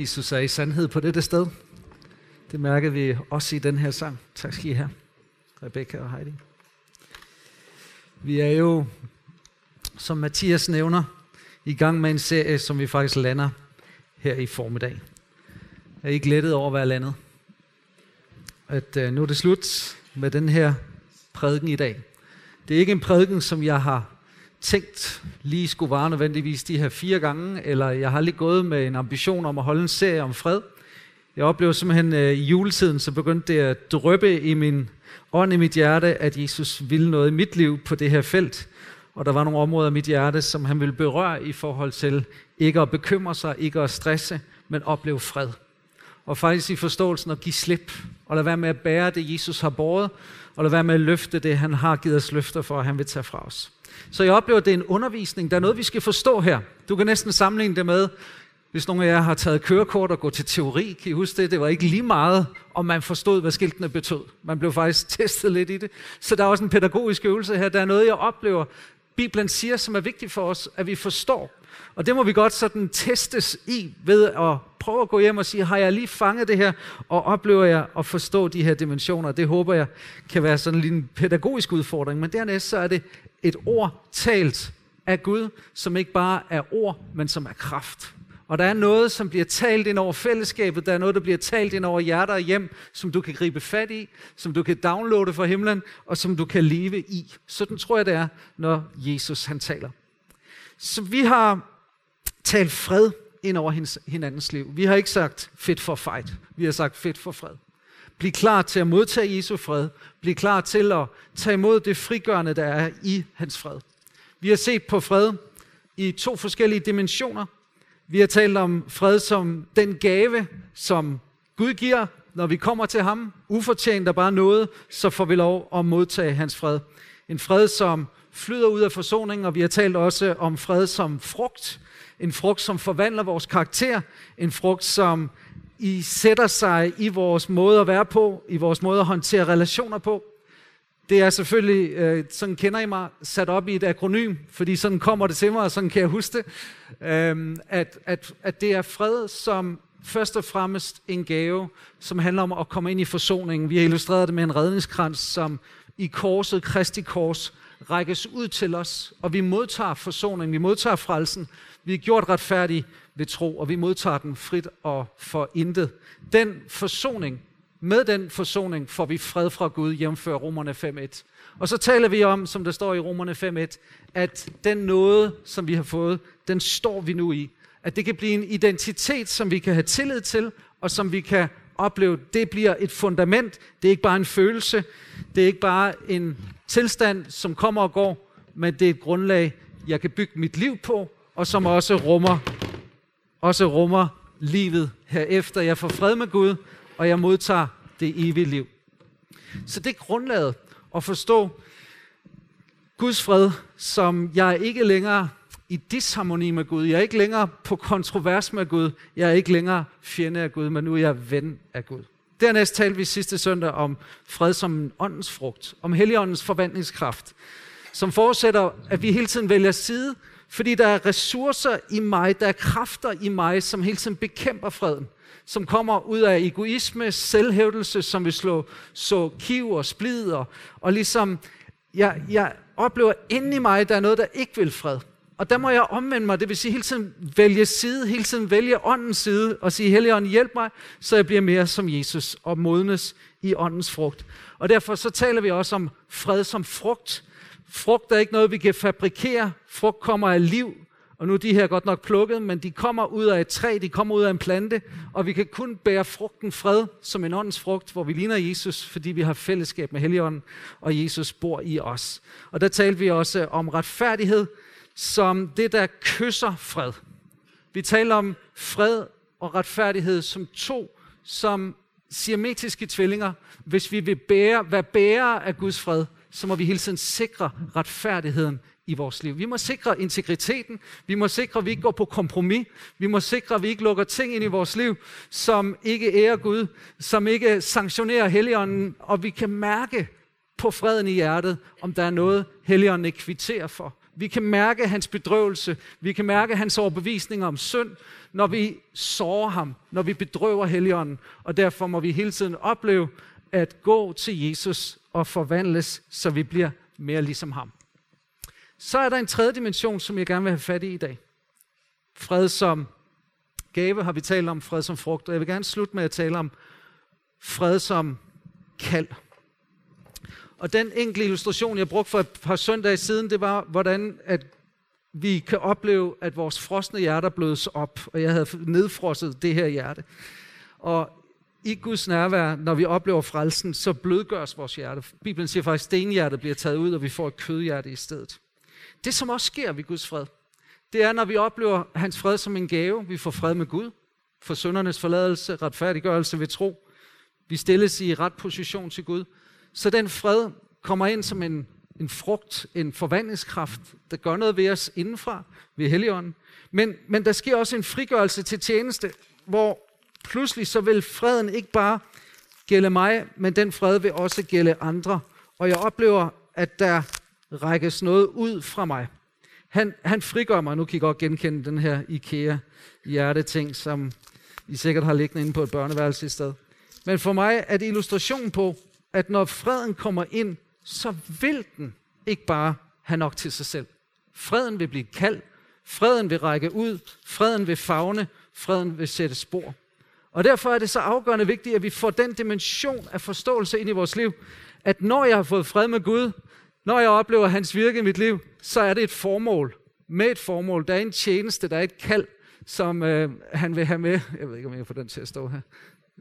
Jesus er i sandhed på dette sted. Det mærker vi også i den her sang. Tak skal I have, Rebecca og Heidi. Vi er jo, som Mathias nævner, i gang med en serie, som vi faktisk lander her i formiddag. Jeg er ikke lettet over at være landet. At uh, nu er det slut med den her prædiken i dag. Det er ikke en prædiken, som jeg har tænkt lige skulle vare nødvendigvis de her fire gange, eller jeg har lige gået med en ambition om at holde en serie om fred. Jeg oplever simpelthen uh, i juletiden, så begyndte det at drøbe i min ånd i mit hjerte, at Jesus ville noget i mit liv på det her felt. Og der var nogle områder i mit hjerte, som han ville berøre i forhold til ikke at bekymre sig, ikke at stresse, men opleve fred. Og faktisk i forståelsen at give slip, og lade være med at bære det, Jesus har båret, og lade være med at løfte det, han har givet os løfter for, at han vil tage fra os. Så jeg oplever, at det er en undervisning. Der er noget, vi skal forstå her. Du kan næsten sammenligne det med, hvis nogle af jer har taget kørekort og gået til teori, kan I huske det? Det var ikke lige meget, om man forstod, hvad skiltene betød. Man blev faktisk testet lidt i det. Så der er også en pædagogisk øvelse her. Der er noget, jeg oplever, Bibelen siger, som er vigtigt for os, at vi forstår. Og det må vi godt sådan testes i ved at prøve at gå hjem og sige, har jeg lige fanget det her, og oplever jeg at forstå de her dimensioner. Det håber jeg kan være sådan en lille pædagogisk udfordring. Men dernæst så er det et ord talt af Gud, som ikke bare er ord, men som er kraft. Og der er noget, som bliver talt ind over fællesskabet. Der er noget, der bliver talt ind over hjerter og hjem, som du kan gribe fat i, som du kan downloade fra himlen, og som du kan leve i. Sådan tror jeg, det er, når Jesus han taler. Så vi har talt fred ind over hinandens liv. Vi har ikke sagt fit for fight. Vi har sagt fit for fred. Bliv klar til at modtage Jesu fred. Bliv klar til at tage imod det frigørende, der er i hans fred. Vi har set på fred i to forskellige dimensioner. Vi har talt om fred som den gave, som Gud giver, når vi kommer til ham. Ufortjent der bare noget, så får vi lov at modtage hans fred. En fred, som flyder ud af forsoningen, og vi har talt også om fred som frugt. En frugt, som forvandler vores karakter. En frugt, som i sætter sig i vores måde at være på, i vores måde at håndtere relationer på. Det er selvfølgelig, øh, sådan kender I mig, sat op i et akronym, fordi sådan kommer det til mig, og sådan kan jeg huske det, øh, at, at, at det er fred, som først og fremmest en gave, som handler om at komme ind i forsoningen. Vi har illustreret det med en redningskrans, som i korset, Kristi kors, rækkes ud til os, og vi modtager forsoningen, vi modtager frelsen, vi er gjort retfærdige ved tro, og vi modtager den frit og for intet. Den forsoning, med den forsoning får vi fred fra Gud, jævnfører Romerne 5.1. Og så taler vi om, som der står i Romerne 5.1, at den nåde, som vi har fået, den står vi nu i. At det kan blive en identitet, som vi kan have tillid til, og som vi kan opleve, det bliver et fundament. Det er ikke bare en følelse. Det er ikke bare en tilstand, som kommer og går, men det er et grundlag, jeg kan bygge mit liv på, og som også rummer, også rummer livet herefter. Jeg får fred med Gud, og jeg modtager det evige liv. Så det er grundlaget at forstå Guds fred, som jeg ikke længere i disharmoni med Gud. Jeg er ikke længere på kontrovers med Gud. Jeg er ikke længere fjende af Gud, men nu er jeg ven af Gud. Dernæst talte vi sidste søndag om fred som en åndens frugt, om Helligåndens forvandlingskraft, som forudsætter, at vi hele tiden vælger side, fordi der er ressourcer i mig, der er kræfter i mig, som hele tiden bekæmper freden som kommer ud af egoisme, selvhævdelse, som vil slå så kiv og splid, og, og ligesom, jeg, jeg oplever inde i mig, der er noget, der ikke vil fred. Og der må jeg omvende mig, det vil sige hele tiden vælge side, hele tiden vælge åndens side, og sige, Helligånd, hjælp mig, så jeg bliver mere som Jesus, og modnes i åndens frugt. Og derfor så taler vi også om fred som frugt. Frugt er ikke noget, vi kan fabrikere. Frugt kommer af liv, og nu er de her godt nok plukket, men de kommer ud af et træ, de kommer ud af en plante, og vi kan kun bære frugten fred som en åndens frugt, hvor vi ligner Jesus, fordi vi har fællesskab med Helligånden, og Jesus bor i os. Og der talte vi også om retfærdighed som det, der kysser fred. Vi taler om fred og retfærdighed som to, som siametiske tvillinger. Hvis vi vil bære, være bærer af Guds fred, så må vi hele tiden sikre retfærdigheden i vores liv. Vi må sikre integriteten. Vi må sikre, at vi ikke går på kompromis. Vi må sikre, at vi ikke lukker ting ind i vores liv, som ikke ærer Gud, som ikke sanktionerer Helligånden, og vi kan mærke på freden i hjertet, om der er noget, Helligånden ikke kvitterer for. Vi kan mærke hans bedrøvelse. Vi kan mærke hans overbevisning om synd. når vi sårer ham, når vi bedrøver Helligånden, og derfor må vi hele tiden opleve at gå til Jesus og forvandles, så vi bliver mere ligesom ham. Så er der en tredje dimension, som jeg gerne vil have fat i i dag. Fred som gave har vi talt om, fred som frugt, og jeg vil gerne slutte med at tale om fred som kald. Og den enkle illustration, jeg brugte for et par søndage siden, det var, hvordan at vi kan opleve, at vores frosne hjerter blødes op, og jeg havde nedfrosset det her hjerte. Og i Guds nærvær, når vi oplever frelsen, så blødgøres vores hjerte. Bibelen siger faktisk, at stenhjertet bliver taget ud, og vi får et kødhjerte i stedet. Det, som også sker ved Guds fred, det er, når vi oplever hans fred som en gave. Vi får fred med Gud, for søndernes forladelse, retfærdiggørelse ved tro. Vi stilles i ret position til Gud. Så den fred kommer ind som en, en frugt, en forvandlingskraft, der gør noget ved os indenfra, ved Helligånden. Men, men der sker også en frigørelse til tjeneste, hvor pludselig så vil freden ikke bare gælde mig, men den fred vil også gælde andre. Og jeg oplever, at der rækkes noget ud fra mig. Han, han frigør mig. Nu kan I godt genkende den her IKEA hjerteting, som I sikkert har liggende inde på et børneværelse i sted. Men for mig er det illustration på, at når freden kommer ind, så vil den ikke bare have nok til sig selv. Freden vil blive kald, freden vil række ud, freden vil fagne, freden vil sætte spor. Og derfor er det så afgørende vigtigt, at vi får den dimension af forståelse ind i vores liv, at når jeg har fået fred med Gud, når jeg oplever hans virke i mit liv, så er det et formål. Med et formål. Der er en tjeneste, der er et kald, som øh, han vil have med. Jeg ved ikke, om jeg får den til at stå her.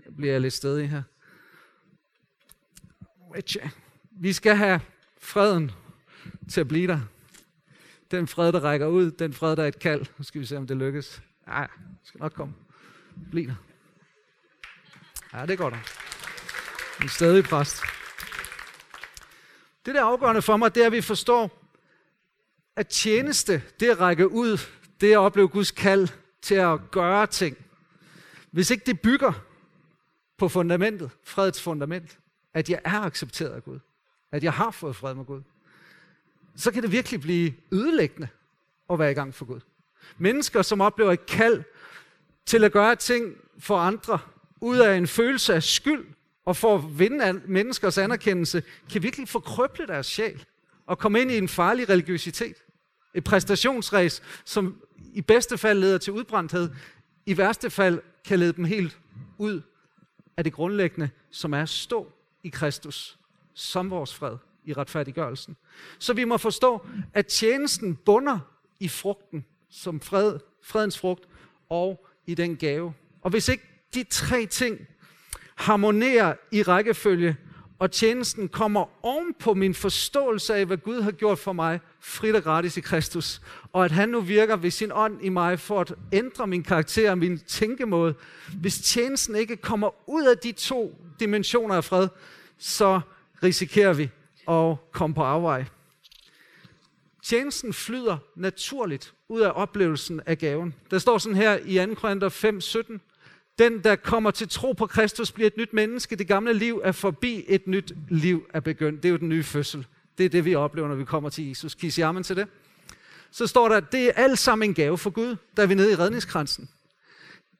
Jeg bliver lidt stedig her. Vi skal have freden til at blive der. Den fred, der rækker ud, den fred, der er et kald. Nu skal vi se, om det lykkes. Nej, det skal nok komme. Bliv der. Ja, det går der. En stadig præst. Det, der er afgørende for mig, det er, at vi forstår, at tjeneste, det at række ud, det er at opleve Guds kald til at gøre ting. Hvis ikke det bygger på fundamentet, fredets fundament, at jeg er accepteret af Gud, at jeg har fået fred med Gud, så kan det virkelig blive ødelæggende at være i gang for Gud. Mennesker, som oplever et kald til at gøre ting for andre, ud af en følelse af skyld, og for at vinde menneskers anerkendelse, kan virkelig forkrøble deres sjæl og komme ind i en farlig religiøsitet. Et præstationsræs, som i bedste fald leder til udbrændthed, i værste fald kan lede dem helt ud af det grundlæggende, som er at stå i Kristus som vores fred i retfærdiggørelsen. Så vi må forstå, at tjenesten bunder i frugten som fred, fredens frugt og i den gave. Og hvis ikke de tre ting harmonerer i rækkefølge, og tjenesten kommer oven på min forståelse af, hvad Gud har gjort for mig, frit og gratis i Kristus, og at han nu virker ved sin ånd i mig for at ændre min karakter og min tænkemåde. Hvis tjenesten ikke kommer ud af de to dimensioner af fred, så risikerer vi at komme på afvej. Tjenesten flyder naturligt ud af oplevelsen af gaven. Der står sådan her i 2. Korinther 5, 17. Den, der kommer til tro på Kristus, bliver et nyt menneske. Det gamle liv er forbi, et nyt liv er begyndt. Det er jo den nye fødsel. Det er det, vi oplever, når vi kommer til Jesus. Kan I sige amen til det? Så står der, at det er alt sammen en gave for Gud, der er vi nede i redningskransen.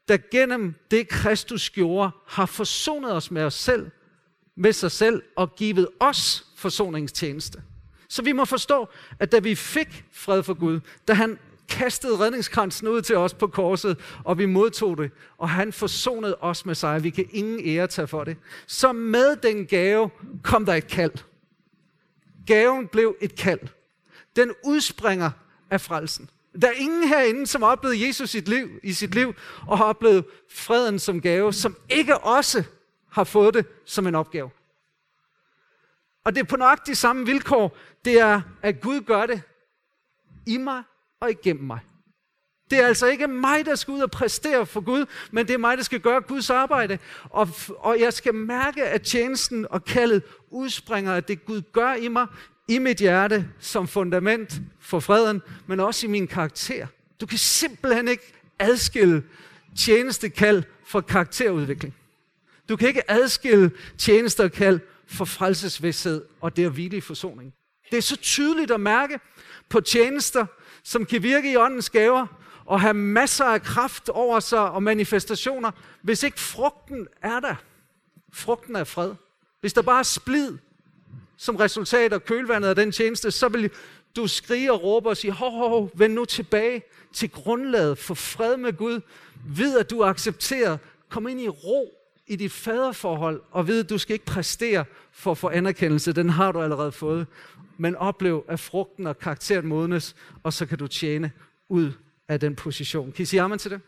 Der gennem det, Kristus gjorde, har forsonet os med os selv, med sig selv, og givet os forsoningstjeneste. Så vi må forstå, at da vi fik fred for Gud, da han kastede redningskransen ud til os på korset, og vi modtog det, og han forsonede os med sig. Vi kan ingen ære tage for det. Så med den gave kom der et kald. Gaven blev et kald. Den udspringer af frelsen. Der er ingen herinde, som har oplevet Jesus sit liv, i sit liv, og har oplevet freden som gave, som ikke også har fået det som en opgave. Og det er på nøjagtigt samme vilkår. Det er, at Gud gør det i mig og igennem mig. Det er altså ikke mig, der skal ud og præstere for Gud, men det er mig, der skal gøre Guds arbejde. Og, og jeg skal mærke, at tjenesten og kaldet udspringer af det, Gud gør i mig, i mit hjerte, som fundament for freden, men også i min karakter. Du kan simpelthen ikke adskille tjenestekald fra karakterudvikling. Du kan ikke adskille tjenestekald og kald for frelsesvidshed og det at hvile i forsoning. Det er så tydeligt at mærke på tjenester, som kan virke i åndens gaver, og have masser af kraft over sig og manifestationer, hvis ikke frugten er der. Frugten er fred. Hvis der bare er splid som resultat af kølvandet af den tjeneste, så vil du skrige og råbe og sige, hov, hov, hov, vend nu tilbage til grundlaget for fred med Gud. Ved, at du accepterer. Kom ind i ro i dit faderforhold, og ved, at du skal ikke præstere for at få anerkendelse. Den har du allerede fået. Men oplev, at frugten og karakteren modnes, og så kan du tjene ud af den position. Kan I sige amen til det?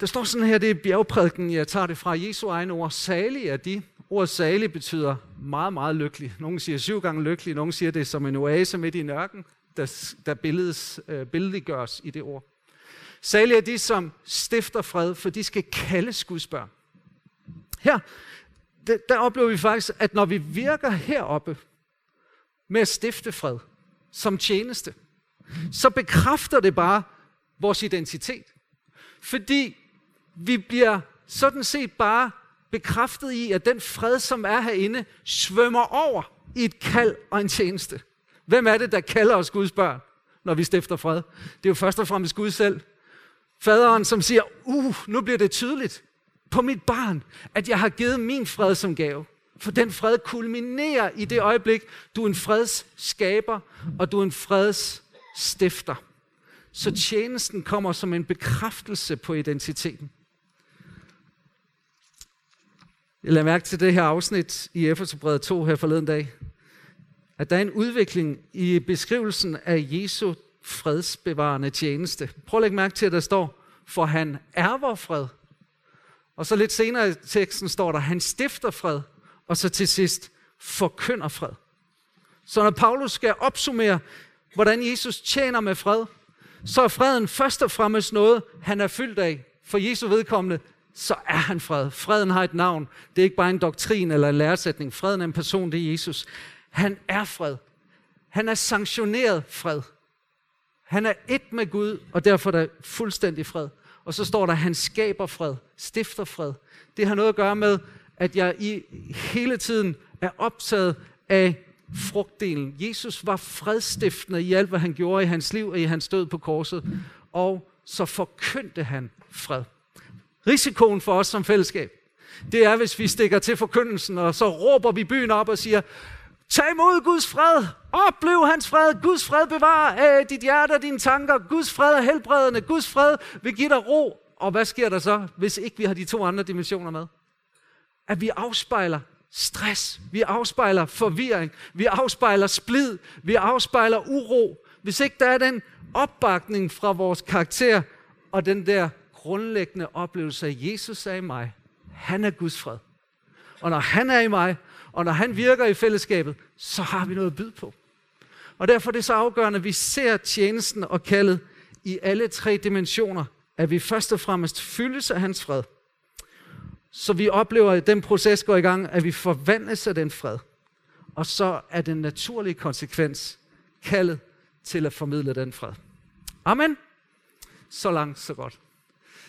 Der står sådan her, det er bjergprædiken, jeg tager det fra Jesu egne ord. Salig er de. Ordet salig betyder meget, meget lykkelig. Nogle siger syv gange lykkelig, nogle siger det er som en oase midt i nørken, ørken, der, der billedes, øh, billedliggøres i det ord. Salig er de, som stifter fred, for de skal kaldes Guds børn. Her, der, der oplever vi faktisk, at når vi virker heroppe med at stifte fred som tjeneste, så bekræfter det bare vores identitet. Fordi vi bliver sådan set bare bekræftet i, at den fred, som er herinde, svømmer over i et kald og en tjeneste. Hvem er det, der kalder os Guds børn, når vi stifter fred? Det er jo først og fremmest Gud selv. Faderen, som siger, uh, nu bliver det tydeligt på mit barn, at jeg har givet min fred som gave. For den fred kulminerer i det øjeblik, du er en freds skaber, og du er en freds stifter. Så tjenesten kommer som en bekræftelse på identiteten. Jeg lader mærke til det her afsnit i Efeserbrevet 2 her forleden dag, at der er en udvikling i beskrivelsen af Jesu fredsbevarende tjeneste. Prøv at lægge mærke til, at der står, for han er vor fred. Og så lidt senere i teksten står der, han stifter fred, og så til sidst forkynder fred. Så når Paulus skal opsummere, hvordan Jesus tjener med fred, så er freden først og fremmest noget, han er fyldt af. For Jesu vedkommende, så er han fred. Freden har et navn. Det er ikke bare en doktrin eller en læresætning. Freden er en person, det er Jesus. Han er fred. Han er sanktioneret fred. Han er et med Gud, og derfor er der fuldstændig fred. Og så står der, at han skaber fred, stifter fred. Det har noget at gøre med, at jeg i hele tiden er optaget af frugtdelen. Jesus var fredstiftende i alt, hvad han gjorde i hans liv og i hans død på korset. Og så forkyndte han fred. Risikoen for os som fællesskab, det er, hvis vi stikker til forkyndelsen, og så råber vi byen op og siger, tag imod Guds fred, oplev hans fred, Guds fred bevarer øh, dit hjerte og dine tanker, Guds fred er helbredende, Guds fred vil give dig ro. Og hvad sker der så, hvis ikke vi har de to andre dimensioner med? At vi afspejler stress, vi afspejler forvirring, vi afspejler splid, vi afspejler uro. Hvis ikke der er den opbakning fra vores karakter og den der grundlæggende oplevelse af, Jesus er i mig. Han er Guds fred. Og når han er i mig, og når han virker i fællesskabet, så har vi noget at byde på. Og derfor er det så afgørende, at vi ser tjenesten og kaldet i alle tre dimensioner, at vi først og fremmest fyldes af hans fred. Så vi oplever, at den proces går i gang, at vi forvandles af den fred. Og så er den naturlige konsekvens kaldet til at formidle den fred. Amen. Så langt, så godt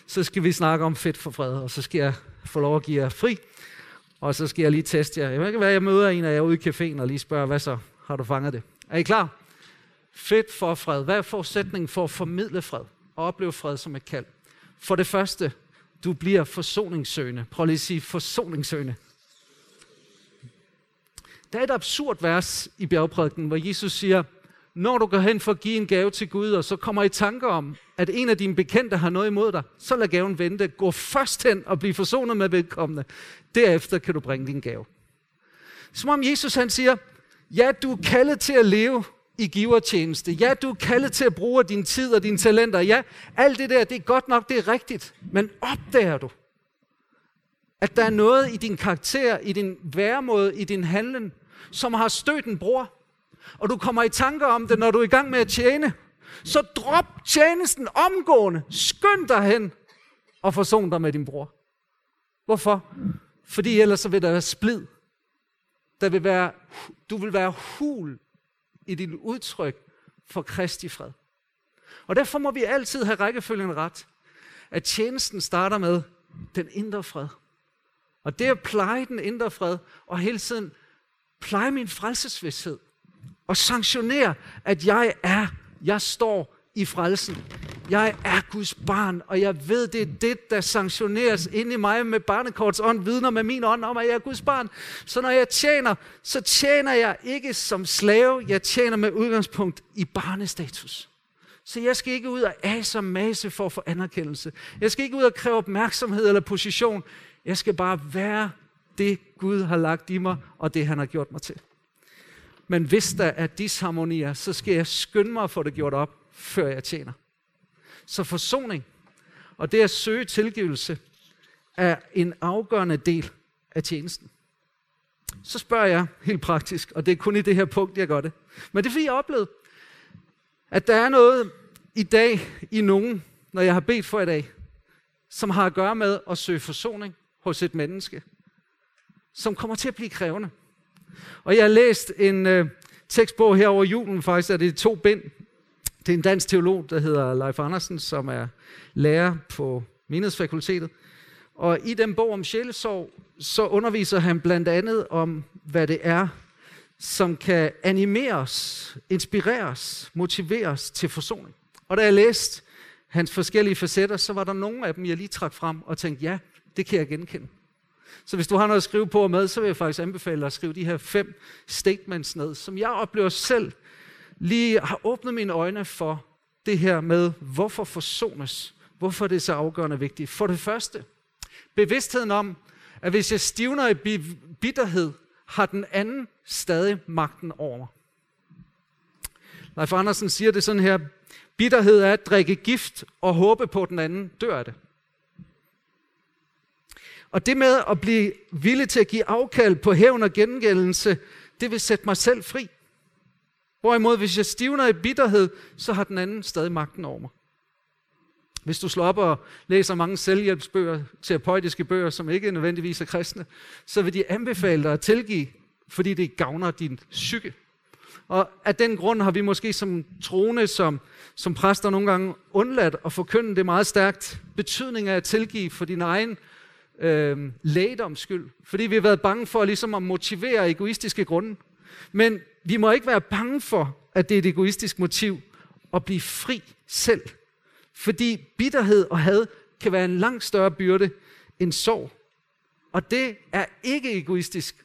så skal vi snakke om fedt for fred, og så skal jeg få lov at give jer fri, og så skal jeg lige teste jer. Jeg kan være, jeg møder en af jer ude i caféen og lige spørger, hvad så? Har du fanget det? Er I klar? Fedt for fred. Hvad er forudsætningen for at formidle fred og opleve fred som et kald? For det første, du bliver forsoningssøgende. Prøv lige at sige forsoningssøgende. Der er et absurd vers i bjergprædiken, hvor Jesus siger, når du går hen for at give en gave til Gud, og så kommer i tanker om, at en af dine bekendte har noget imod dig, så lad gaven vente. Gå først hen og bliv forsonet med vedkommende. Derefter kan du bringe din gave. Som om Jesus han siger, ja, du er kaldet til at leve i givertjeneste. Ja, du er kaldet til at bruge din tid og dine talenter. Ja, alt det der, det er godt nok, det er rigtigt. Men opdager du, at der er noget i din karakter, i din væremåde, i din handling, som har stødt en bror, og du kommer i tanker om det, når du er i gang med at tjene, så drop tjenesten omgående. Skynd dig hen og forson dig med din bror. Hvorfor? Fordi ellers så vil der være splid. Der vil være, du vil være hul i dit udtryk for Kristi fred. Og derfor må vi altid have rækkefølgen ret. At tjenesten starter med den indre fred. Og det at pleje den indre fred, og hele tiden pleje min frelsesvidshed, og sanktionere, at jeg er, jeg står i frelsen. Jeg er Guds barn, og jeg ved, det er det, der sanktioneres ind i mig med barnekorts ånd, vidner med min ånd om, at jeg er Guds barn. Så når jeg tjener, så tjener jeg ikke som slave, jeg tjener med udgangspunkt i barnestatus. Så jeg skal ikke ud og ase og mase for at få anerkendelse. Jeg skal ikke ud og kræve opmærksomhed eller position. Jeg skal bare være det, Gud har lagt i mig, og det, han har gjort mig til. Men hvis der er disharmonier, så skal jeg skynde mig at få det gjort op, før jeg tjener. Så forsoning og det at søge tilgivelse er en afgørende del af tjenesten. Så spørger jeg helt praktisk, og det er kun i det her punkt, jeg gør det. Men det er fordi, jeg oplevede, at der er noget i dag i nogen, når jeg har bedt for i dag, som har at gøre med at søge forsoning hos et menneske, som kommer til at blive krævende. Og jeg har læst en øh, tekstbog her over julen, faktisk er det to bind. Det er en dansk teolog, der hedder Leif Andersen, som er lærer på menighedsfakultetet. Og i den bog om sjælesorg, så underviser han blandt andet om, hvad det er, som kan animeres, inspireres, motiveres til forsoning. Og da jeg læste hans forskellige facetter, så var der nogle af dem, jeg lige trak frem og tænkte, ja, det kan jeg genkende. Så hvis du har noget at skrive på og med, så vil jeg faktisk anbefale dig at skrive de her fem statements ned, som jeg oplever selv lige har åbnet mine øjne for det her med, hvorfor forsones, hvorfor det er så afgørende vigtigt. For det første, bevidstheden om, at hvis jeg stivner i bitterhed, har den anden stadig magten over mig. Leif Andersen siger det sådan her, bitterhed er at drikke gift og håbe på, at den anden dør af det. Og det med at blive villig til at give afkald på hævn og gengældelse, det vil sætte mig selv fri. Hvorimod, hvis jeg stivner i bitterhed, så har den anden stadig magten over mig. Hvis du slår op og læser mange selvhjælpsbøger, terapeutiske bøger, som ikke nødvendigvis er kristne, så vil de anbefale dig at tilgive, fordi det gavner din psyke. Og af den grund har vi måske som troende, som, som præster nogle gange undladt at forkynde det meget stærkt. Betydning af at tilgive for din egen øh, lægedoms skyld. Fordi vi har været bange for ligesom at motivere egoistiske grunde. Men vi må ikke være bange for, at det er et egoistisk motiv at blive fri selv. Fordi bitterhed og had kan være en langt større byrde end sorg. Og det er ikke egoistisk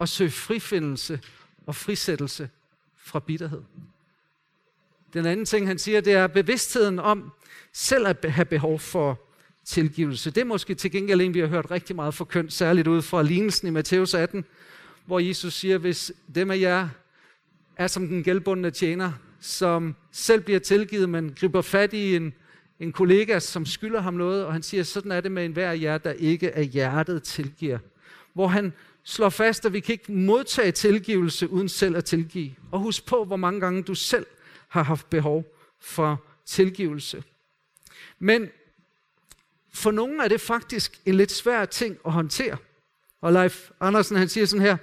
at søge frifindelse og frisættelse fra bitterhed. Den anden ting, han siger, det er bevidstheden om selv at have behov for tilgivelse. Det er måske til gengæld en, vi har hørt rigtig meget forkyndt, særligt ud fra lignelsen i Matthæus 18, hvor Jesus siger, hvis dem af jer er som den gældbundne tjener, som selv bliver tilgivet, men griber fat i en, en kollega, som skylder ham noget, og han siger, sådan er det med enhver af jer, der ikke af hjertet tilgiver. Hvor han slår fast, at vi kan ikke modtage tilgivelse uden selv at tilgive. Og husk på, hvor mange gange du selv har haft behov for tilgivelse. Men for nogle er det faktisk en lidt svær ting at håndtere. Og Leif Andersen han siger sådan her,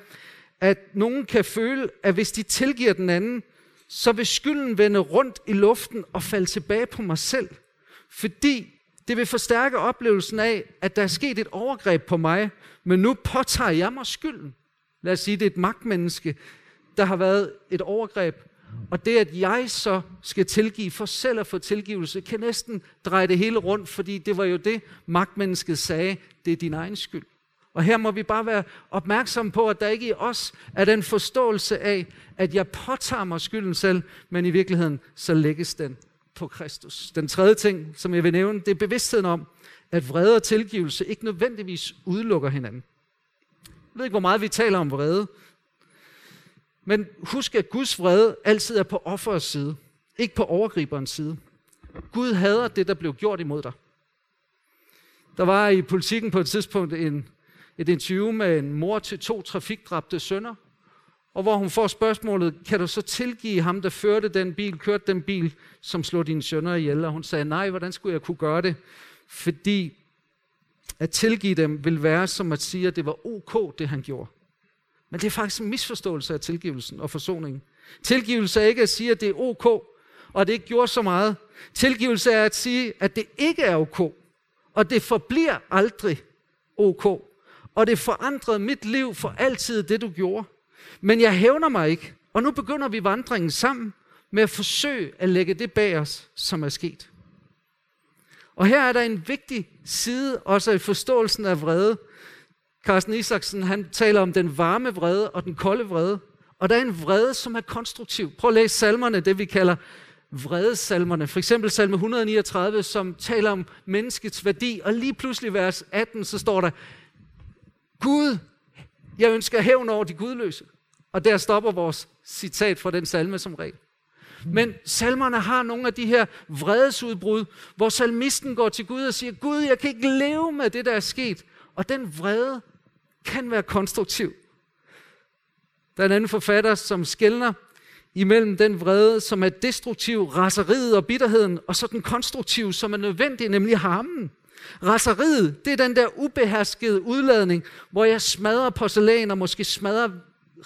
at nogen kan føle, at hvis de tilgiver den anden, så vil skylden vende rundt i luften og falde tilbage på mig selv. Fordi det vil forstærke oplevelsen af, at der er sket et overgreb på mig, men nu påtager jeg mig skylden. Lad os sige, det er et magtmenneske, der har været et overgreb. Og det, at jeg så skal tilgive for selv at få tilgivelse, kan næsten dreje det hele rundt, fordi det var jo det, magtmennesket sagde, det er din egen skyld. Og her må vi bare være opmærksom på, at der ikke i os er den forståelse af, at jeg påtager mig skylden selv, men i virkeligheden så lægges den på Kristus. Den tredje ting, som jeg vil nævne, det er bevidstheden om, at vrede og tilgivelse ikke nødvendigvis udelukker hinanden. Jeg ved ikke, hvor meget vi taler om vrede, men husk, at Guds vrede altid er på offerets side, ikke på overgriberens side. Gud hader det, der blev gjort imod dig. Der var i politikken på et tidspunkt en, et interview med en mor til to trafikdræbte sønner, og hvor hun får spørgsmålet, kan du så tilgive ham, der førte den bil, kørte den bil, som slog dine sønner ihjel? Og hun sagde, nej, hvordan skulle jeg kunne gøre det? Fordi at tilgive dem vil være som at sige, at det var ok, det han gjorde. Men det er faktisk en misforståelse af tilgivelsen og forsoningen. Tilgivelse er ikke at sige, at det er ok, og det ikke gjorde så meget. Tilgivelse er at sige, at det ikke er ok, og det forbliver aldrig ok. Og det forandrede mit liv for altid, det du gjorde. Men jeg hævner mig ikke. Og nu begynder vi vandringen sammen, med at forsøge at lægge det bag os, som er sket. Og her er der en vigtig side, også i forståelsen af vrede. Carsten Isaksen, han taler om den varme vrede og den kolde vrede. Og der er en vrede, som er konstruktiv. Prøv at læse salmerne, det vi kalder vredesalmerne. For eksempel salme 139, som taler om menneskets værdi. Og lige pludselig vers 18, så står der, Gud, jeg ønsker hævn over de gudløse. Og der stopper vores citat fra den salme som regel. Men salmerne har nogle af de her vredesudbrud, hvor salmisten går til Gud og siger, Gud, jeg kan ikke leve med det, der er sket. Og den vrede kan være konstruktiv. Der er en anden forfatter, som skældner imellem den vrede, som er destruktiv, raseriet og bitterheden, og så den konstruktive, som er nødvendig, nemlig harmen. Raseriet, det er den der ubeherskede udladning, hvor jeg smadrer porcelæn og måske smadrer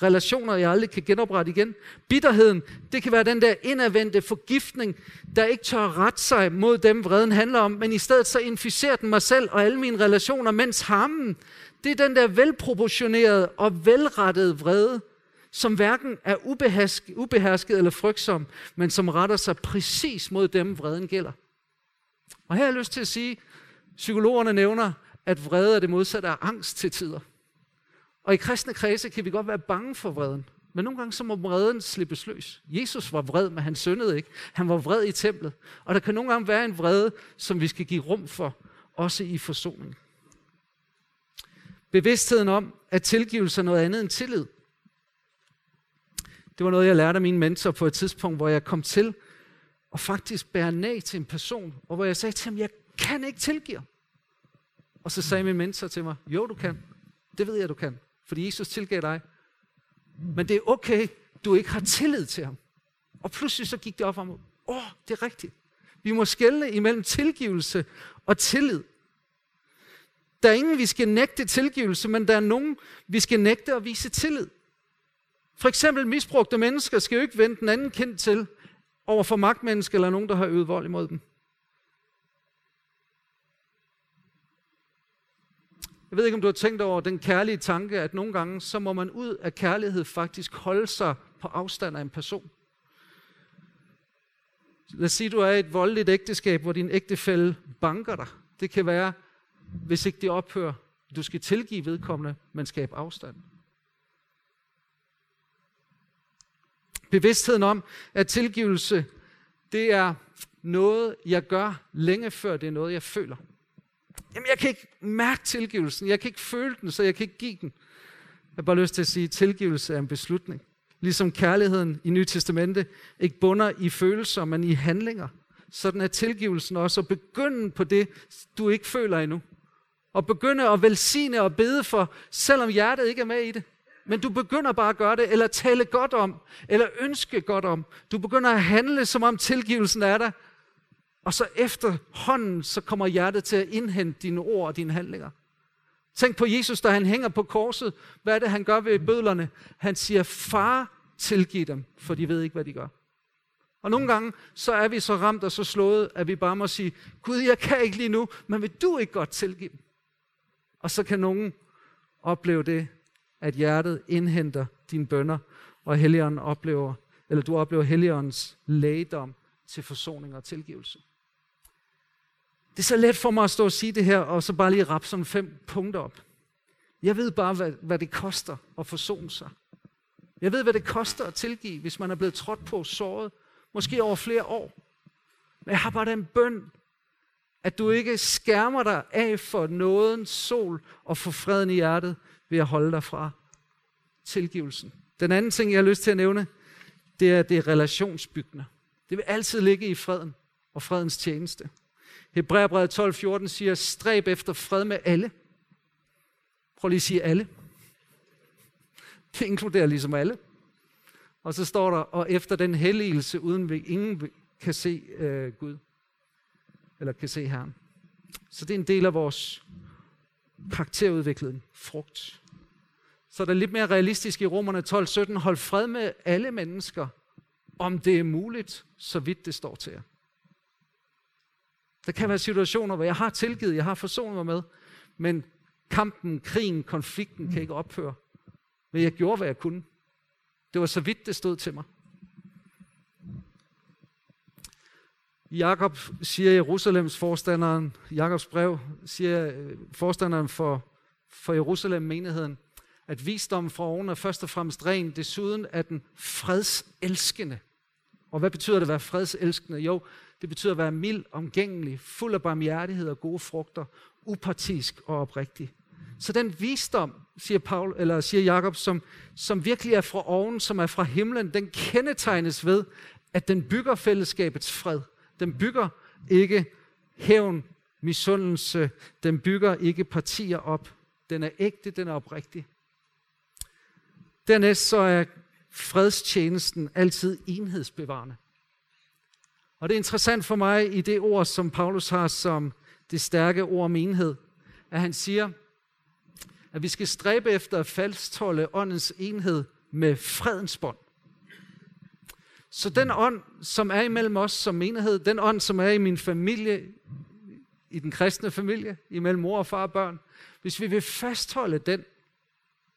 relationer, jeg aldrig kan genoprette igen. Bitterheden, det kan være den der indadvendte forgiftning, der ikke tør rette sig mod dem, vreden handler om, men i stedet så inficerer den mig selv og alle mine relationer, mens harmen, det er den der velproportionerede og velrettede vrede, som hverken er ubehersket, ubehersket eller frygtsom, men som retter sig præcis mod dem, vreden gælder. Og her har jeg lyst til at sige, psykologerne nævner, at vrede er det modsatte af angst til tider. Og i kristne kredse kan vi godt være bange for vreden. Men nogle gange så må vreden slippes løs. Jesus var vred, men han syndede ikke. Han var vred i templet. Og der kan nogle gange være en vrede, som vi skal give rum for, også i forsoning. Bevidstheden om, at tilgivelse er noget andet end tillid. Det var noget, jeg lærte af min mentor på et tidspunkt, hvor jeg kom til at faktisk bære nag til en person, og hvor jeg sagde til ham, jeg kan ikke tilgive. Og så sagde min mentor til mig, jo du kan. Det ved jeg, du kan fordi Jesus tilgav dig. Men det er okay, du ikke har tillid til ham. Og pludselig så gik det op for mig, åh, oh, det er rigtigt. Vi må skelne imellem tilgivelse og tillid. Der er ingen, vi skal nægte tilgivelse, men der er nogen, vi skal nægte at vise tillid. For eksempel misbrugte mennesker skal jo ikke vente den anden kendt til over for magtmennesker eller nogen, der har øvet vold imod dem. Jeg ved ikke, om du har tænkt over den kærlige tanke, at nogle gange, så må man ud af kærlighed faktisk holde sig på afstand af en person. Lad os sige, at du er i et voldeligt ægteskab, hvor din ægtefælle banker dig. Det kan være, hvis ikke det ophører, du skal tilgive vedkommende, men skabe afstand. Bevidstheden om, at tilgivelse, det er noget, jeg gør længe før det er noget, jeg føler. Jamen, jeg kan ikke mærke tilgivelsen. Jeg kan ikke føle den, så jeg kan ikke give den. Jeg har bare lyst til at sige, at tilgivelse er en beslutning. Ligesom kærligheden i Nye Testamente ikke bunder i følelser, men i handlinger. Sådan er tilgivelsen også at begynde på det, du ikke føler endnu. Og begynde at velsigne og bede for, selvom hjertet ikke er med i det. Men du begynder bare at gøre det, eller tale godt om, eller ønske godt om. Du begynder at handle, som om tilgivelsen er der, og så efterhånden, så kommer hjertet til at indhente dine ord og dine handlinger. Tænk på Jesus, da han hænger på korset. Hvad er det, han gør ved bødlerne? Han siger, far, tilgiv dem, for de ved ikke, hvad de gør. Og nogle gange, så er vi så ramt og så slået, at vi bare må sige, Gud, jeg kan ikke lige nu, men vil du ikke godt tilgive dem? Og så kan nogen opleve det, at hjertet indhenter dine bønder, og Helligånden oplever, eller du oplever Helligåndens lægedom til forsoning og tilgivelse. Det er så let for mig at stå og sige det her, og så bare lige rappe sådan fem punkter op. Jeg ved bare, hvad, hvad det koster at forsone sig. Jeg ved, hvad det koster at tilgive, hvis man er blevet trådt på, såret, måske over flere år. Men jeg har bare den bøn, at du ikke skærmer dig af for nåden, sol og for freden i hjertet ved at holde dig fra tilgivelsen. Den anden ting, jeg har lyst til at nævne, det er det relationsbyggende. Det vil altid ligge i freden og fredens tjeneste. Hebræerbrevet 12.14 siger, stræb efter fred med alle. Prøv lige at sige alle. Det inkluderer ligesom alle. Og så står der, og efter den helligelse, uden vi ingen kan se øh, Gud, eller kan se Herren. Så det er en del af vores karakterudvikling, frugt. Så er lidt mere realistisk i Romerne 12.17, hold fred med alle mennesker, om det er muligt, så vidt det står til jer. Der kan være situationer, hvor jeg har tilgivet, jeg har forsonet mig med, men kampen, krigen, konflikten kan ikke ophøre. Men jeg gjorde, hvad jeg kunne. Det var så vidt, det stod til mig. Jakob siger Jerusalems forstanderen, Jakobs brev, siger øh, forstanderen for, for Jerusalem menigheden, at visdommen fra oven er først og fremmest ren, desuden er den fredselskende. Og hvad betyder det at være fredselskende? Jo, det betyder at være mild, omgængelig, fuld af barmhjertighed og gode frugter, upartisk og oprigtig. Så den visdom, siger, Paul, eller siger Jakob, som, som virkelig er fra oven, som er fra himlen, den kendetegnes ved, at den bygger fællesskabets fred. Den bygger ikke hævn, misundelse, den bygger ikke partier op. Den er ægte, den er oprigtig. Dernæst så er fredstjenesten altid enhedsbevarende. Og det er interessant for mig i det ord, som Paulus har som det stærke ord om enhed, at han siger, at vi skal stræbe efter at fastholde åndens enhed med fredens bånd. Så den ånd, som er imellem os som menighed, den ånd, som er i min familie, i den kristne familie, imellem mor og far og børn, hvis vi vil fastholde den,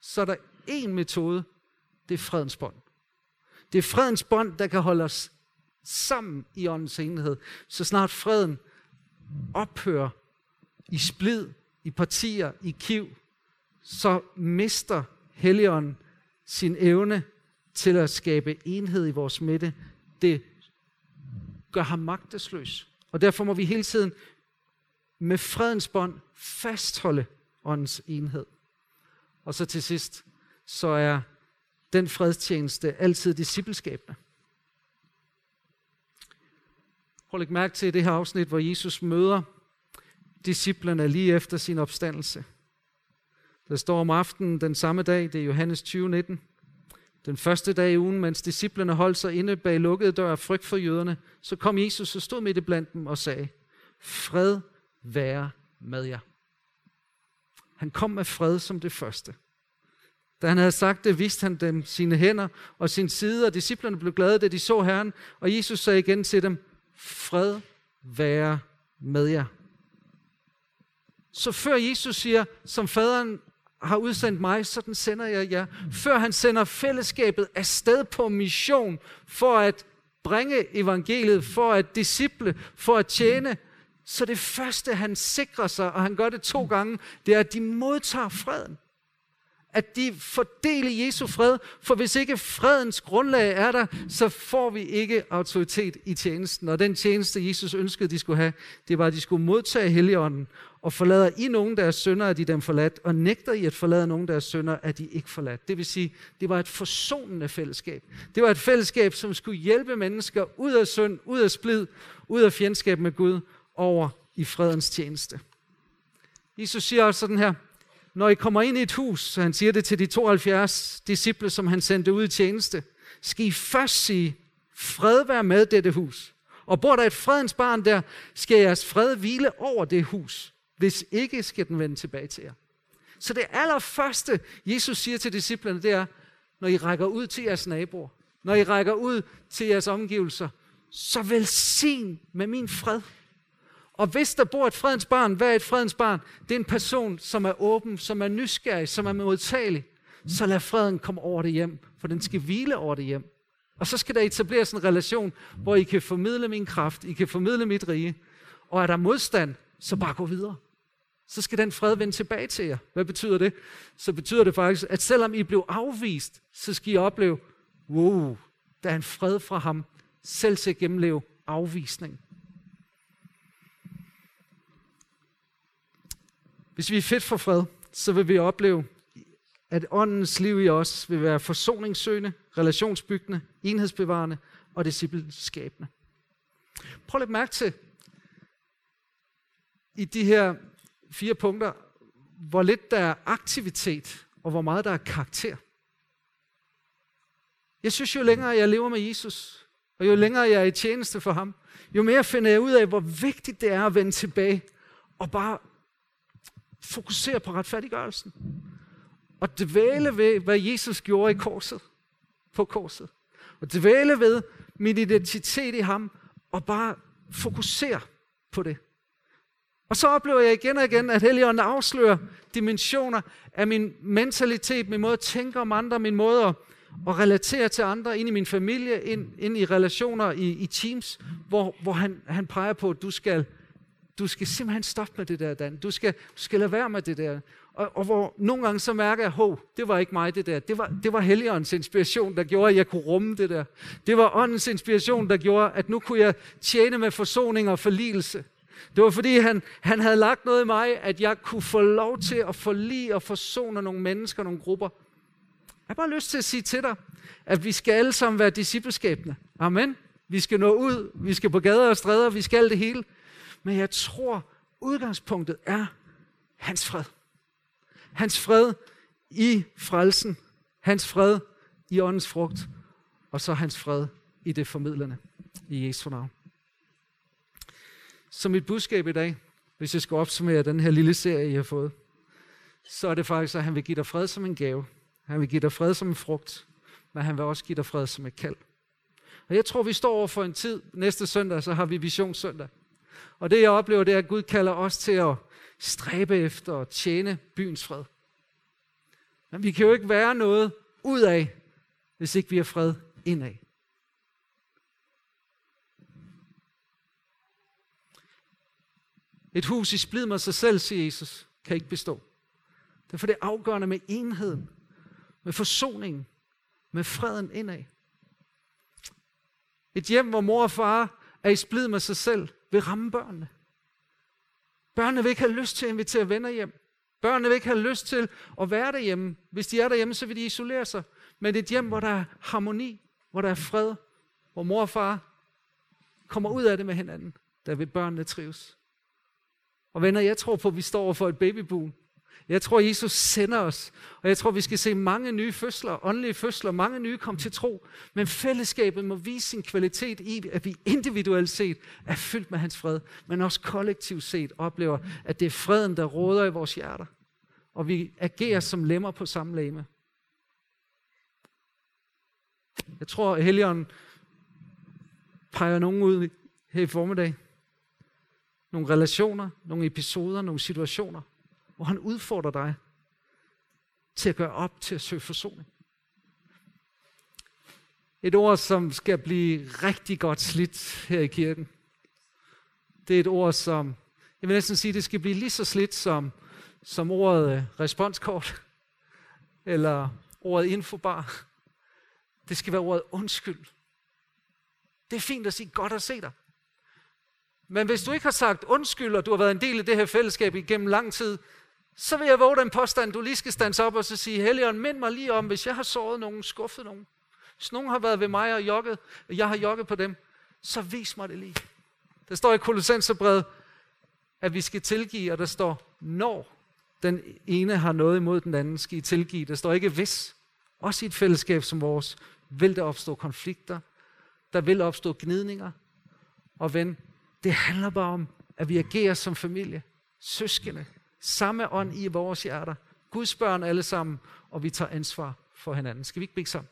så er der én metode, det er fredens bånd. Det er fredens bånd, der kan holde os sammen i åndens enhed. Så snart freden ophører i splid, i partier, i kiv, så mister Helligånden sin evne til at skabe enhed i vores midte. Det gør ham magtesløs. Og derfor må vi hele tiden med fredens bånd fastholde åndens enhed. Og så til sidst, så er den fredstjeneste altid discipleskabende. Prøv at lægge mærke til det her afsnit, hvor Jesus møder disciplerne lige efter sin opstandelse. Der står om aftenen den samme dag, det er Johannes 20:19. Den første dag i ugen, mens disciplerne holdt sig inde bag lukkede døre af frygt for jøderne, så kom Jesus og stod midt i blandt dem og sagde, fred være med jer. Han kom med fred som det første. Da han havde sagt det, viste han dem sine hænder og sin side, og disciplerne blev glade, da de så Herren, og Jesus sagde igen til dem, fred være med jer. Så før Jesus siger, som faderen har udsendt mig, sådan sender jeg jer. Før han sender fællesskabet afsted på mission for at bringe evangeliet, for at disciple, for at tjene, så det første, han sikrer sig, og han gør det to gange, det er, at de modtager freden at de fordeler Jesu fred, for hvis ikke fredens grundlag er der, så får vi ikke autoritet i tjenesten. Og den tjeneste, Jesus ønskede, de skulle have, det var, at de skulle modtage Helligånden, og forlader I nogen deres sønder, er de dem forladt, og nægter I at forlade nogen deres sønder, er de ikke forladt. Det vil sige, det var et forsonende fællesskab. Det var et fællesskab, som skulle hjælpe mennesker ud af synd, ud af splid, ud af fjendskab med Gud, over i fredens tjeneste. Jesus siger også sådan her, når I kommer ind i et hus, så han siger det til de 72 disciple, som han sendte ud i tjeneste, skal I først sige, fred være med dette hus. Og bor der et fredens barn der, skal jeres fred hvile over det hus. Hvis ikke, skal den vende tilbage til jer. Så det allerførste, Jesus siger til disciplerne, det er, når I rækker ud til jeres naboer, når I rækker ud til jeres omgivelser, så velsign med min fred. Og hvis der bor et fredens barn, hvad er et fredens barn? Det er en person, som er åben, som er nysgerrig, som er modtagelig. Så lad freden komme over det hjem, for den skal hvile over det hjem. Og så skal der etableres en relation, hvor I kan formidle min kraft, I kan formidle mit rige. Og er der modstand, så bare gå videre. Så skal den fred vende tilbage til jer. Hvad betyder det? Så betyder det faktisk, at selvom I blev afvist, så skal I opleve, wow, der er en fred fra ham, selv til at gennemleve afvisning. Hvis vi er fedt for fred, så vil vi opleve, at åndens liv i os vil være forsoningssøgende, relationsbyggende, enhedsbevarende og discipleskabende. Prøv at mærke til i de her fire punkter, hvor lidt der er aktivitet, og hvor meget der er karakter. Jeg synes, jo længere jeg lever med Jesus, og jo længere jeg er i tjeneste for ham, jo mere finder jeg ud af, hvor vigtigt det er at vende tilbage og bare fokusere på retfærdiggørelsen. Og dvæle ved, hvad Jesus gjorde i korset, på korset. Og dvæle ved min identitet i ham, og bare fokusere på det. Og så oplever jeg igen og igen, at Helligånden afslører dimensioner af min mentalitet, min måde at tænke om andre, min måde at relatere til andre, ind i min familie, ind, ind i relationer i, i teams, hvor, hvor han, han peger på, at du skal, du skal simpelthen stoppe med det der, Dan. Du skal, du skal lade være med det der. Og, og hvor nogle gange så mærker jeg, hov, det var ikke mig det der. Det var, det var Helligåndens inspiration, der gjorde, at jeg kunne rumme det der. Det var åndens inspiration, der gjorde, at nu kunne jeg tjene med forsoning og forligelse. Det var fordi, han, han havde lagt noget i mig, at jeg kunne få lov til at forlige og forsone nogle mennesker, nogle grupper. Jeg har bare lyst til at sige til dig, at vi skal alle sammen være discipleskabende. Amen. Vi skal nå ud, vi skal på gader og stræder, vi skal det hele. Men jeg tror, udgangspunktet er hans fred. Hans fred i frelsen. Hans fred i åndens frugt. Og så hans fred i det formidlende. I Jesu navn. Så mit budskab i dag, hvis jeg skal opsummere den her lille serie, jeg har fået, så er det faktisk, at han vil give dig fred som en gave. Han vil give dig fred som en frugt, men han vil også give dig fred som et kald. Og jeg tror, vi står over for en tid, næste søndag, så har vi visionssøndag. Og det jeg oplever, det er, at Gud kalder os til at stræbe efter at tjene byens fred. Men vi kan jo ikke være noget ud af, hvis ikke vi har fred indad. Et hus i splid med sig selv, siger Jesus, kan ikke bestå. Derfor er det afgørende med enheden, med forsoningen, med freden indad. Et hjem, hvor mor og far er i splid med sig selv, vil ramme børnene. Børnene vil ikke have lyst til at invitere venner hjem. Børnene vil ikke have lyst til at være derhjemme. Hvis de er derhjemme, så vil de isolere sig. Men det er et hjem, hvor der er harmoni, hvor der er fred, hvor mor og far kommer ud af det med hinanden. Der vil børnene trives. Og venner, jeg tror på, at vi står for et babyboom. Jeg tror, Jesus sender os, og jeg tror, vi skal se mange nye fødsler, åndelige fødsler, mange nye komme til tro. Men fællesskabet må vise sin kvalitet i, at vi individuelt set er fyldt med hans fred, men også kollektivt set oplever, at det er freden, der råder i vores hjerter. Og vi agerer som lemmer på samme lame. Jeg tror, at Helion peger nogen ud her i formiddag. Nogle relationer, nogle episoder, nogle situationer, hvor han udfordrer dig til at gøre op, til at søge forsoning. Et ord, som skal blive rigtig godt slidt her i kirken. Det er et ord, som, jeg vil næsten sige, det skal blive lige så slidt som, som ordet øh, responskort, eller ordet infobar. Det skal være ordet undskyld. Det er fint at sige godt at se dig. Men hvis du ikke har sagt undskyld, og du har været en del af det her fællesskab igennem lang tid, så vil jeg våge den påstand, du lige skal stands op og så sige, Helligånd, mind mig lige om, hvis jeg har såret nogen, skuffet nogen, hvis nogen har været ved mig og jokket, og jeg har jokket på dem, så vis mig det lige. Der står i Kolossenserbrevet, at vi skal tilgive, og der står, når den ene har noget imod den anden, skal I tilgive. Der står ikke hvis. Også i et fællesskab som vores, vil der opstå konflikter, der vil opstå gnidninger. Og ven, det handler bare om, at vi agerer som familie, søskende, Samme ånd i vores hjerter. Guds børn alle sammen, og vi tager ansvar for hinanden. Skal vi ikke bede sammen?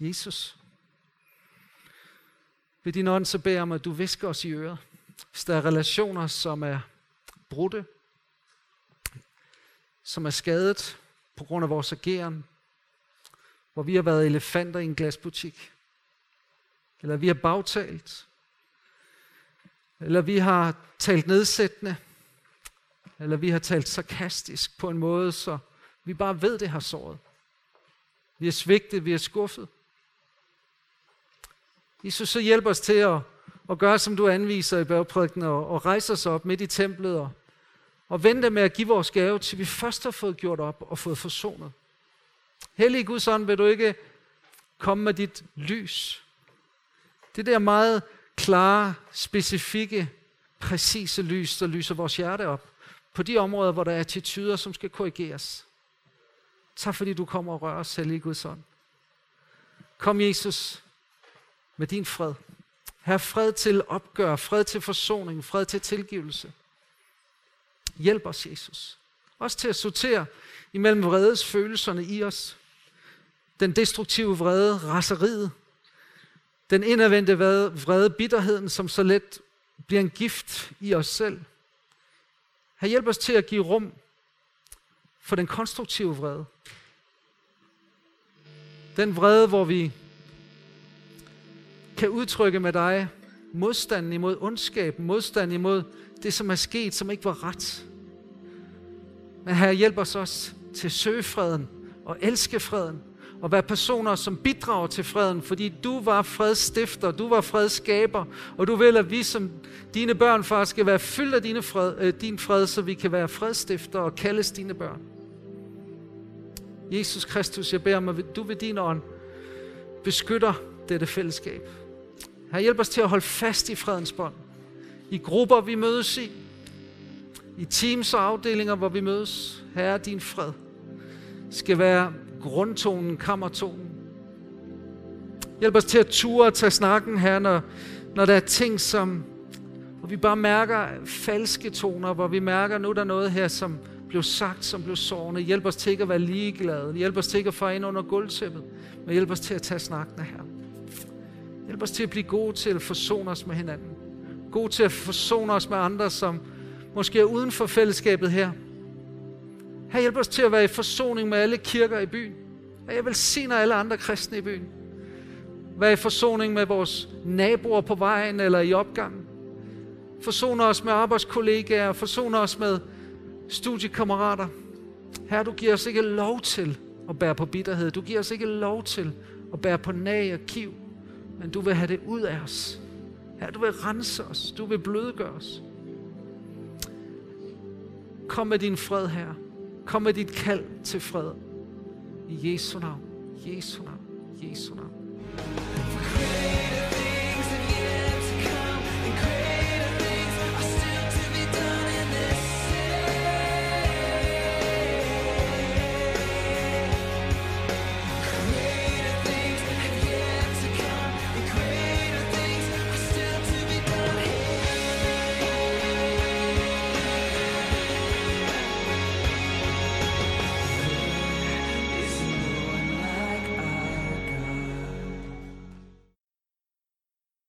Jesus, ved din ånd så beder jeg om, at du visker os i øret. Hvis der er relationer, som er brudte, som er skadet på grund af vores ageren, hvor vi har været elefanter i en glasbutik, eller vi har bagtalt, eller vi har talt nedsættende, eller vi har talt sarkastisk på en måde, så vi bare ved, det har såret. Vi er svigtet, vi er skuffet. Jesus, så hjælp os til at, at gøre, som du anviser i bæreprædiken, og, og rejse os op midt i templet, og, og vente med at give vores gave, til vi først har fået gjort op og fået forsonet. Hellig Guds ånd, vil du ikke komme med dit lys? Det der meget klare, specifikke, præcise lys, der lyser vores hjerte op. På de områder, hvor der er attityder, som skal korrigeres. Tak fordi du kommer og rører os, Hellige Guds ånd. Kom Jesus med din fred. Her fred til opgør, fred til forsoning, fred til tilgivelse. Hjælp os, Jesus. Også til at sortere imellem vredes følelserne i os. Den destruktive vrede, raseriet. Den indadvendte vrede, bitterheden, som så let bliver en gift i os selv. Her hjælp os til at give rum for den konstruktive vrede. Den vrede, hvor vi kan udtrykke med dig modstanden imod ondskaben, modstand imod det, som er sket, som ikke var ret. Men her hjælp os også til søfreden og elske freden, og være personer, som bidrager til freden, fordi du var fredstifter, du var fredsskaber, og du vil, at vi som dine børn, far, skal være fyldt af dine fred, øh, din fred, så vi kan være fredstifter og kaldes dine børn. Jesus Kristus, jeg beder om, at du ved din ånd beskytter dette fællesskab. Her hjælp os til at holde fast i fredens bånd. I grupper, vi mødes i. I teams og afdelinger, hvor vi mødes. Herre, din fred skal være grundtonen, kammertonen. Hjælp os til at ture og tage snakken her, når, når der er ting, som, hvor vi bare mærker falske toner, hvor vi mærker, nu er der noget her, som blev sagt, som blev sårende. Hjælp os til ikke at være ligeglade. Hjælp os til ikke at få ind under gulvtæppet, men hjælp os til at tage snakken her. Hjælp os til at blive gode til at forsone os med hinanden. Gode til at forsone os med andre, som måske er uden for fællesskabet her. Her hjælp os til at være i forsoning med alle kirker i byen. Jeg velsigner alle andre kristne i byen. Vær i forsoning med vores naboer på vejen eller i opgangen. Forsoner os med arbejdskollegaer, forsoner os med studiekammerater. Her du giver os ikke lov til at bære på bitterhed. Du giver os ikke lov til at bære på nag og kiv. Men du vil have det ud af os. Her du vil rense os. Du vil blødgøre os. Kom med din fred her. Kom med dit kald til fred. I Jesu navn. Jesu navn. Jesu navn.